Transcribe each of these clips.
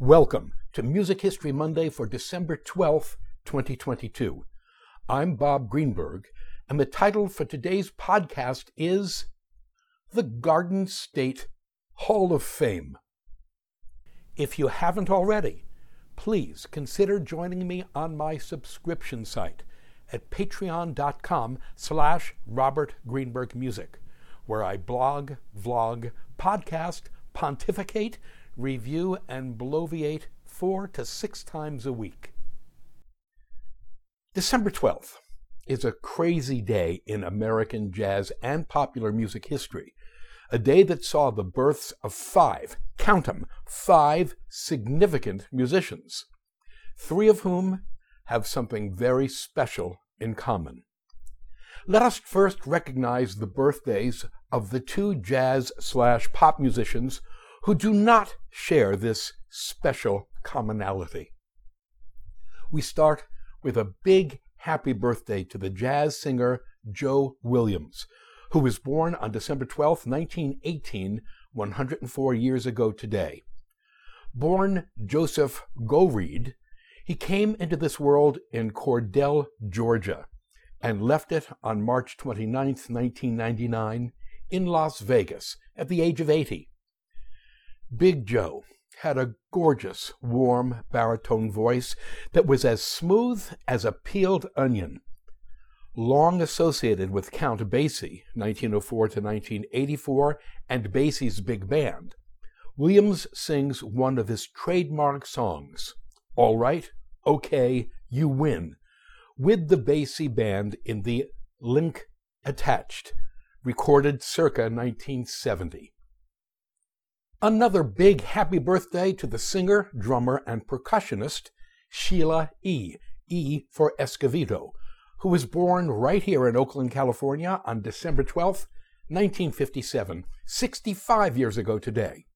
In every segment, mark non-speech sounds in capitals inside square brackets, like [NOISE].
Welcome to Music History Monday for December 12th, 2022. I'm Bob Greenberg, and the title for today's podcast is The Garden State Hall of Fame. If you haven't already, please consider joining me on my subscription site at patreon.com slash Robert Greenberg Music, where I blog, vlog, podcast, pontificate, review, and bloviate four to six times a week. December 12th is a crazy day in American jazz and popular music history, a day that saw the births of five, count 'em, five significant musicians, three of whom have something very special in common. Let us first recognize the birthdays of the two jazz slash pop musicians who do not share this special commonality. We start with a big happy birthday to the jazz singer Joe Williams, who was born on December 12, 1918, 104 years ago today. Born Joseph Goreed, he came into this world in Cordele, Georgia, and left it on March 29, 1999, in Las Vegas at the age of 80. Big Joe had a gorgeous, warm baritone voice that was as smooth as a peeled onion. Long associated with Count Basie, 1904 to 1984, and Basie's big band, Williams sings one of his trademark songs, All Right, Okay, You Win, with the Basie band in the Link Attached, recorded circa 1970. Another big happy birthday to the singer, drummer, and percussionist Sheila E. E for Escovedo, who was born right here in Oakland, California on December 12, 1957, 65 years ago today.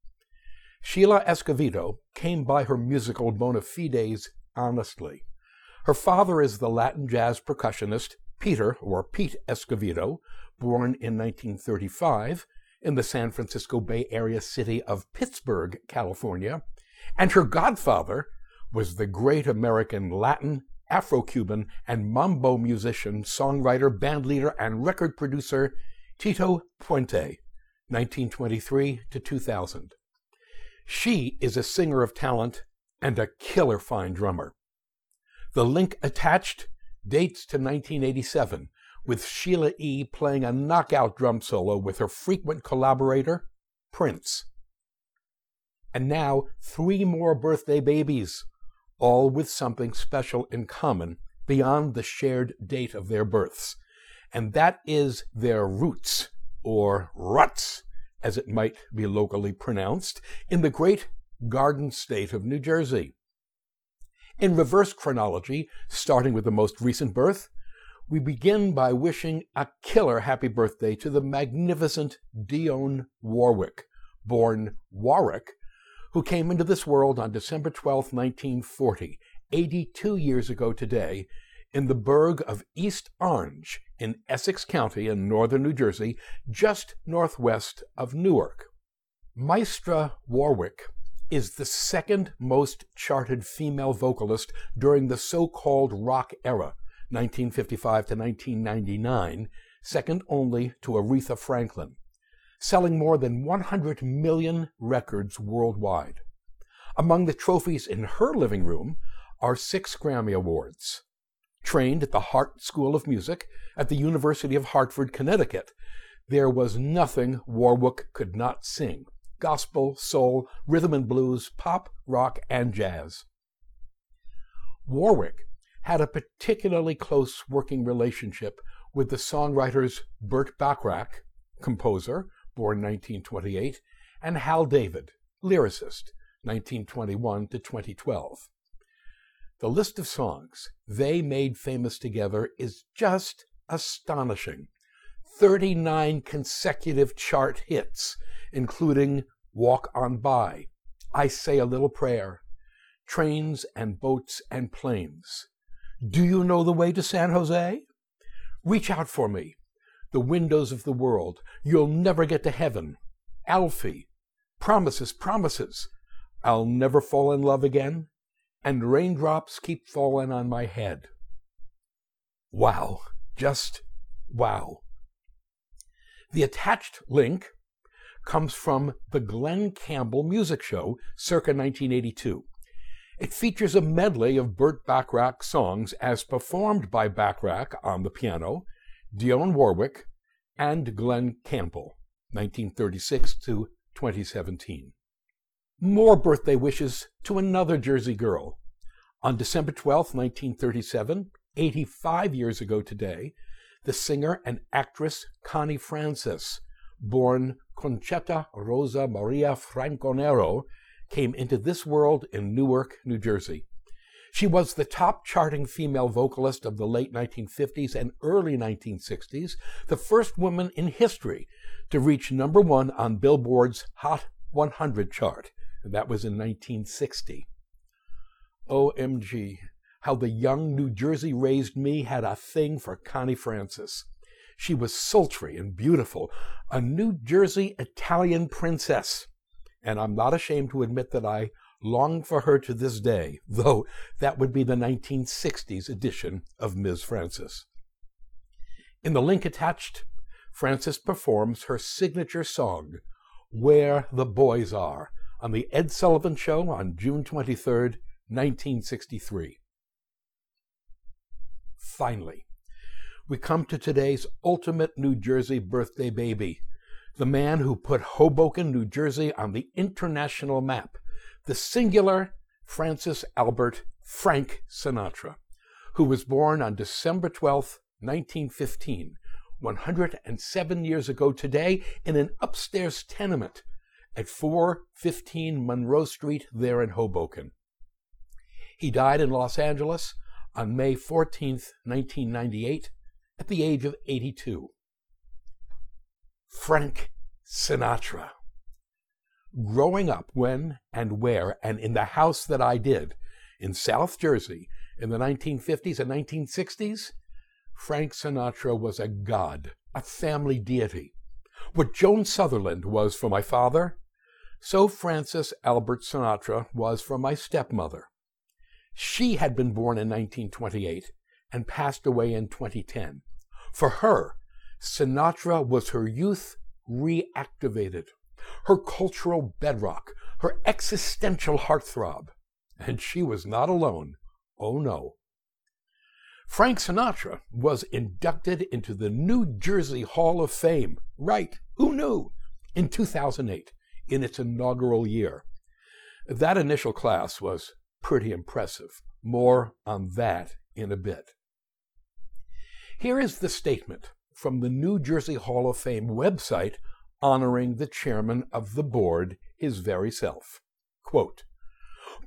Sheila Escovedo came by her musical bona fides honestly. Her father is the Latin jazz percussionist Peter, or Pete Escovedo, born in 1935 in the San Francisco Bay Area city of Pittsburg, California, and her godfather was the great American Latin, Afro Cuban, and mambo musician, songwriter, bandleader, and record producer Tito Puente, 1923 to 2000. She is a singer of talent and a killer fine drummer. The link attached dates to 1987 with Sheila E. playing a knockout drum solo with her frequent collaborator, Prince. And now, three more birthday babies, all with something special in common beyond the shared date of their births, and that is their roots, or ruts, as it might be locally pronounced, in the great Garden State of New Jersey. In reverse chronology, starting with the most recent birth, we begin by wishing a killer happy birthday to the magnificent Dionne Warwick, born Warrick, who came into this world on December 12, 1940, 82 years ago today, in the burgh of East Orange in Essex County in northern New Jersey, just northwest of Newark. Maestra Warwick is the second most charted female vocalist during the so called rock era, 1955 to 1999, second only to Aretha Franklin, selling more than 100 million records worldwide. Among the trophies in her living room are six Grammy Awards. Trained at the Hartt School of Music at the University of Hartford, Connecticut, there was nothing Warwick could not sing gospel, soul, rhythm and blues, pop, rock, and jazz. Warwick had a particularly close working relationship with the songwriters Burt Bacharach, composer, born 1928, and Hal David, lyricist, 1921 to 2012. The list of songs they made famous together is just astonishing. 39 consecutive chart hits, including Walk On By, I Say a Little Prayer, Trains and Boats and Planes, do you know the way to San Jose? Reach out for me. The windows of the world. You'll never get to heaven. Alfie. Promises, promises. I'll never fall in love again, and raindrops keep falling on my head. Wow, just wow. The attached link comes from the Glen Campbell Music Show, circa 1982. It features a medley of Burt Bacharach songs as performed by Bacharach on the piano, Dionne Warwick, and Glen Campbell, 1936 to 2017. More birthday wishes to another Jersey girl. On December 12, 1937, 85 years ago today, the singer and actress Connie Francis, born Concetta Rosa Maria Franconero, came into this world in Newark, New Jersey. She was the top charting female vocalist of the late 1950s and early 1960s, the first woman in history to reach number one on Billboard's Hot 100 chart. And that was in 1960. OMG, how the young New Jersey raised me had a thing for Connie Francis. She was sultry and beautiful, a New Jersey Italian princess. And I'm not ashamed to admit that I long for her to this day, [LAUGHS] though that would be the 1960s edition of Ms. Francis. In the link attached, Francis performs her signature song, Where the Boys Are, on The Ed Sullivan Show on June 23, 1963. Finally, we come to today's ultimate New Jersey birthday baby, the man who put Hoboken, New Jersey on the international map the singular Francis Albert Frank Sinatra, who was born on December 12, 1915, 107 years ago today, in an upstairs tenement at 415 Monroe Street there in Hoboken. He died in Los Angeles on May 14, 1998, at the age of 82. Frank Sinatra growing up when and where and in the house that I did in South Jersey in the 1950s and 1960s, Frank Sinatra was a god, a family deity. What Joan Sutherland was for my father, so Francis Albert Sinatra was for my stepmother. She had been born in 1928 and passed away in 2010. For her, Sinatra was her youth reactivated her cultural bedrock, her existential heartthrob. And she was not alone. Oh no. Frank Sinatra was inducted into the New Jersey Hall of Fame. Right, who knew? In 2008, in its inaugural year. That initial class was pretty impressive. More on that in a bit. Here is the statement from the New Jersey Hall of Fame website honoring the chairman of the board, his very self. Quote,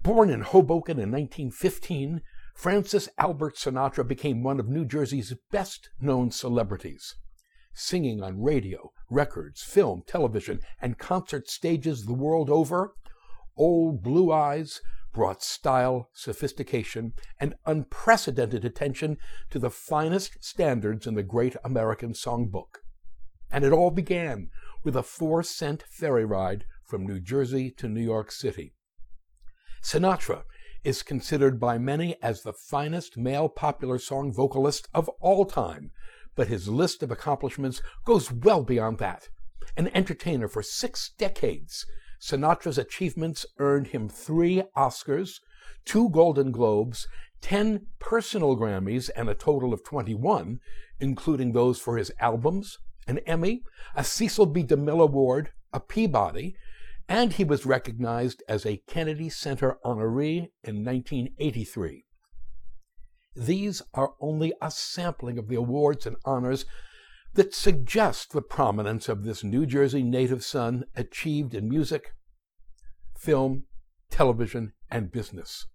Born in Hoboken in 1915, Francis Albert Sinatra became one of New Jersey's best known celebrities. Singing on radio, records, film, television, and concert stages the world over, Old Blue Eyes brought style, sophistication, and unprecedented attention to the finest standards in the great American songbook. And it all began with a four cent ferry ride from New Jersey to New York City. Sinatra is considered by many as the finest male popular song vocalist of all time, but his list of accomplishments goes well beyond that. An entertainer for six decades, Sinatra's achievements earned him three Oscars, two Golden Globes, 10 personal Grammys, and a total of 21, including those for his albums, an Emmy, a Cecil B. DeMille Award, a Peabody, and he was recognized as a Kennedy Center honoree in 1983. These are only a sampling of the awards and honors that suggest the prominence of this New Jersey native son achieved in music, film, television, and business.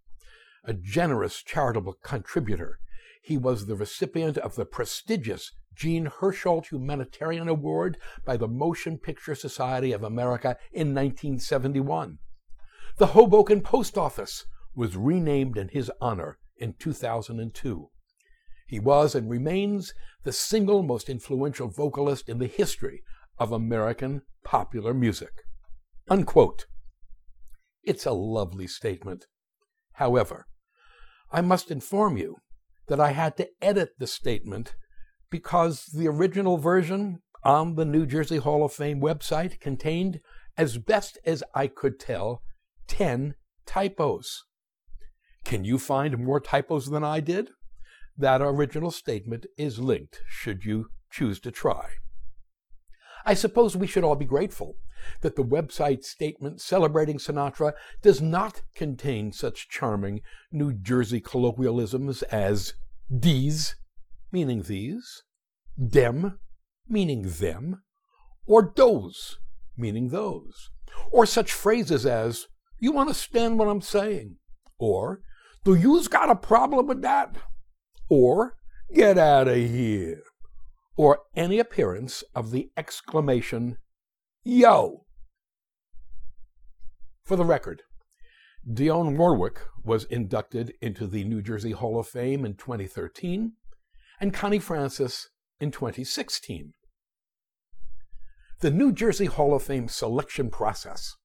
A generous charitable contributor, he was the recipient of the prestigious Jean Hersholt Humanitarian Award by the Motion Picture Society of America in 1971. The Hoboken Post Office was renamed in his honor in 2002. He was and remains the single most influential vocalist in the history of American popular music. Unquote. It's a lovely statement. However, I must inform you that I had to edit the statement because the original version on the New Jersey Hall of Fame website contained, as best as I could tell, 10 typos. Can you find more typos than I did? That original statement is linked should you choose to try. I suppose we should all be grateful that the website statement celebrating Sinatra does not contain such charming New Jersey colloquialisms as these, meaning these, dem, meaning them, or those, meaning those, or such phrases as, you understand what I'm saying, or, do you's got a problem with that, or, get out of here or any appearance of the exclamation, Yo! For the record, Dionne Warwick was inducted into the New Jersey Hall of Fame in 2013 and Connie Francis in 2016. The New Jersey Hall of Fame selection process.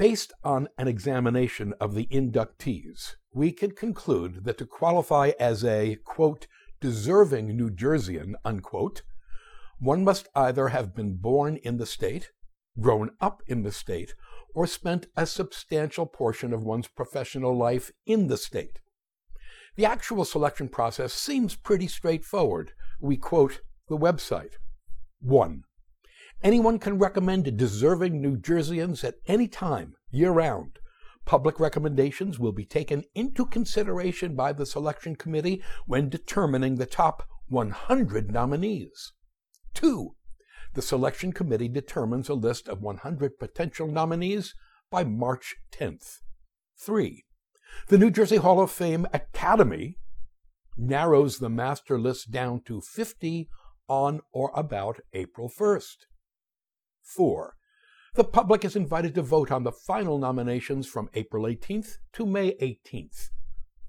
Based on an examination of the inductees, we can conclude that to qualify as a, quote, deserving New Jerseyan, unquote, one must either have been born in the state, grown up in the state, or spent a substantial portion of one's professional life in the state. The actual selection process seems pretty straightforward. We quote the website. 1. Anyone can recommend deserving New Jerseyans at any time, year round, Public recommendations will be taken into consideration by the selection committee when determining the top 100 nominees. Two, the selection committee determines a list of 100 potential nominees by March 10th. Three, the New Jersey Hall of Fame Academy narrows the master list down to 50 on or about April 1st. Four, the public is invited to vote on the final nominations from April 18th to May 18th.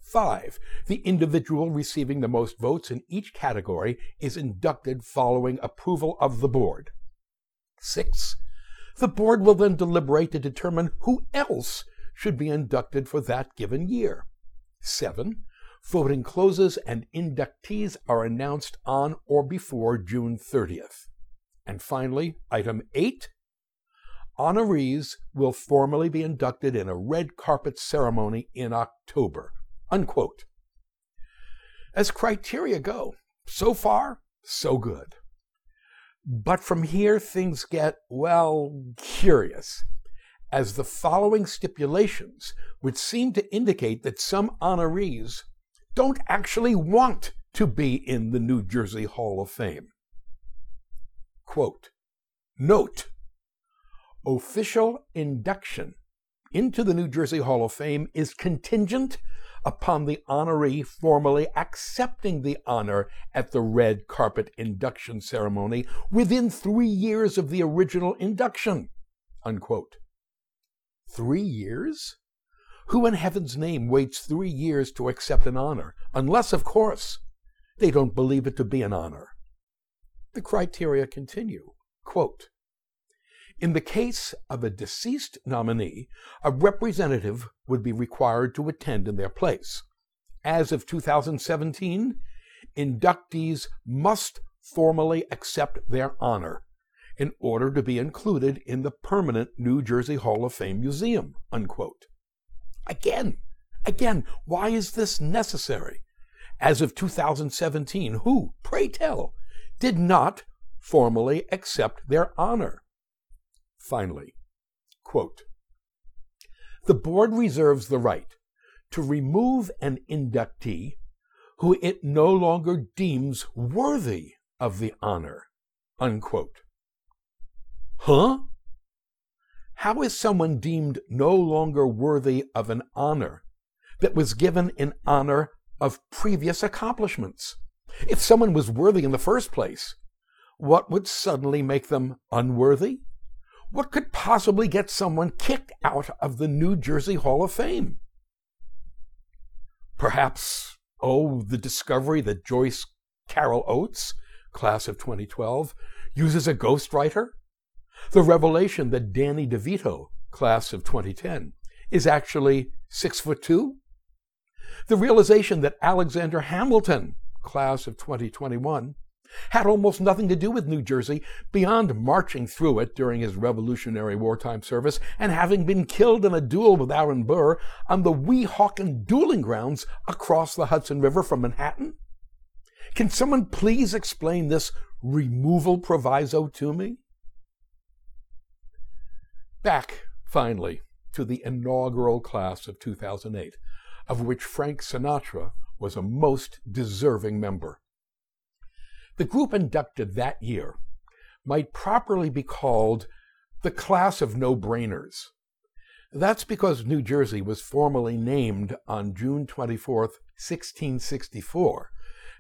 5. The individual receiving the most votes in each category is inducted following approval of the board. 6. The board will then deliberate to determine who else should be inducted for that given year. 7. Voting closes and inductees are announced on or before June 30th. And finally, item 8 honorees will formally be inducted in a red carpet ceremony in October. Unquote. As criteria go, so far, so good. But from here, things get, well, curious, as the following stipulations would seem to indicate that some honorees don't actually want to be in the New Jersey Hall of Fame. Quote, Note official induction into the New Jersey Hall of Fame is contingent upon the honoree formally accepting the honor at the red carpet induction ceremony within three years of the original induction. Unquote. Three years? Who in heaven's name waits three years to accept an honor? Unless, of course, they don't believe it to be an honor. The criteria continue. Quote, in the case of a deceased nominee, a representative would be required to attend in their place. As of 2017, inductees must formally accept their honor in order to be included in the permanent New Jersey Hall of Fame Museum. Unquote. Again, again, why is this necessary? As of 2017, who, pray tell, did not formally accept their honor? Finally, quote, the board reserves the right to remove an inductee who it no longer deems worthy of the honor. Unquote. Huh? How is someone deemed no longer worthy of an honor that was given in honor of previous accomplishments? If someone was worthy in the first place, what would suddenly make them unworthy? What could possibly get someone kicked out of the New Jersey Hall of Fame? Perhaps, oh, the discovery that Joyce Carol Oates, class of 2012, uses a ghostwriter? The revelation that Danny DeVito, class of 2010, is actually six foot two. The realization that Alexander Hamilton, class of 2021, had almost nothing to do with New Jersey beyond marching through it during his Revolutionary wartime service and having been killed in a duel with Aaron Burr on the Weehawken dueling grounds across the Hudson River from Manhattan? Can someone please explain this removal proviso to me? Back, finally, to the inaugural class of 2008, of which Frank Sinatra was a most deserving member. The group inducted that year might properly be called the class of no brainers. That's because New Jersey was formally named on June 24, 1664,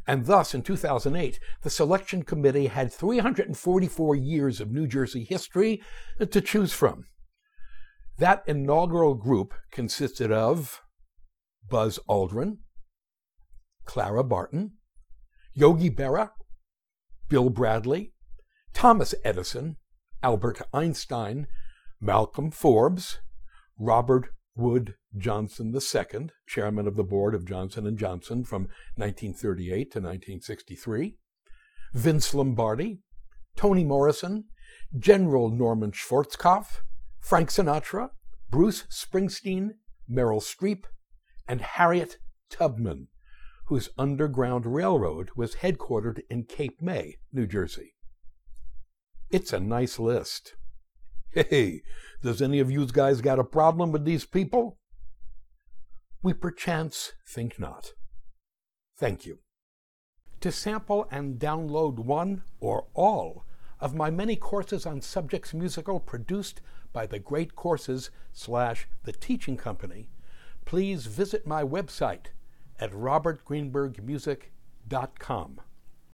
and thus in 2008, the selection committee had 344 years of New Jersey history to choose from. That inaugural group consisted of Buzz Aldrin, Clara Barton, Yogi Berra, Bill Bradley, Thomas Edison, Albert Einstein, Malcolm Forbes, Robert Wood Johnson II, chairman of the board of Johnson & Johnson from 1938 to 1963, Vince Lombardi, Toni Morrison, General Norman Schwarzkopf, Frank Sinatra, Bruce Springsteen, Meryl Streep, and Harriet Tubman, whose Underground Railroad was headquartered in Cape May, New Jersey. It's a nice list. Hey, does any of you guys got a problem with these people? We perchance think not. Thank you. To sample and download one or all of my many courses on subjects musical produced by the Great Courses slash The Teaching Company, please visit my website at robertgreenbergmusic.com.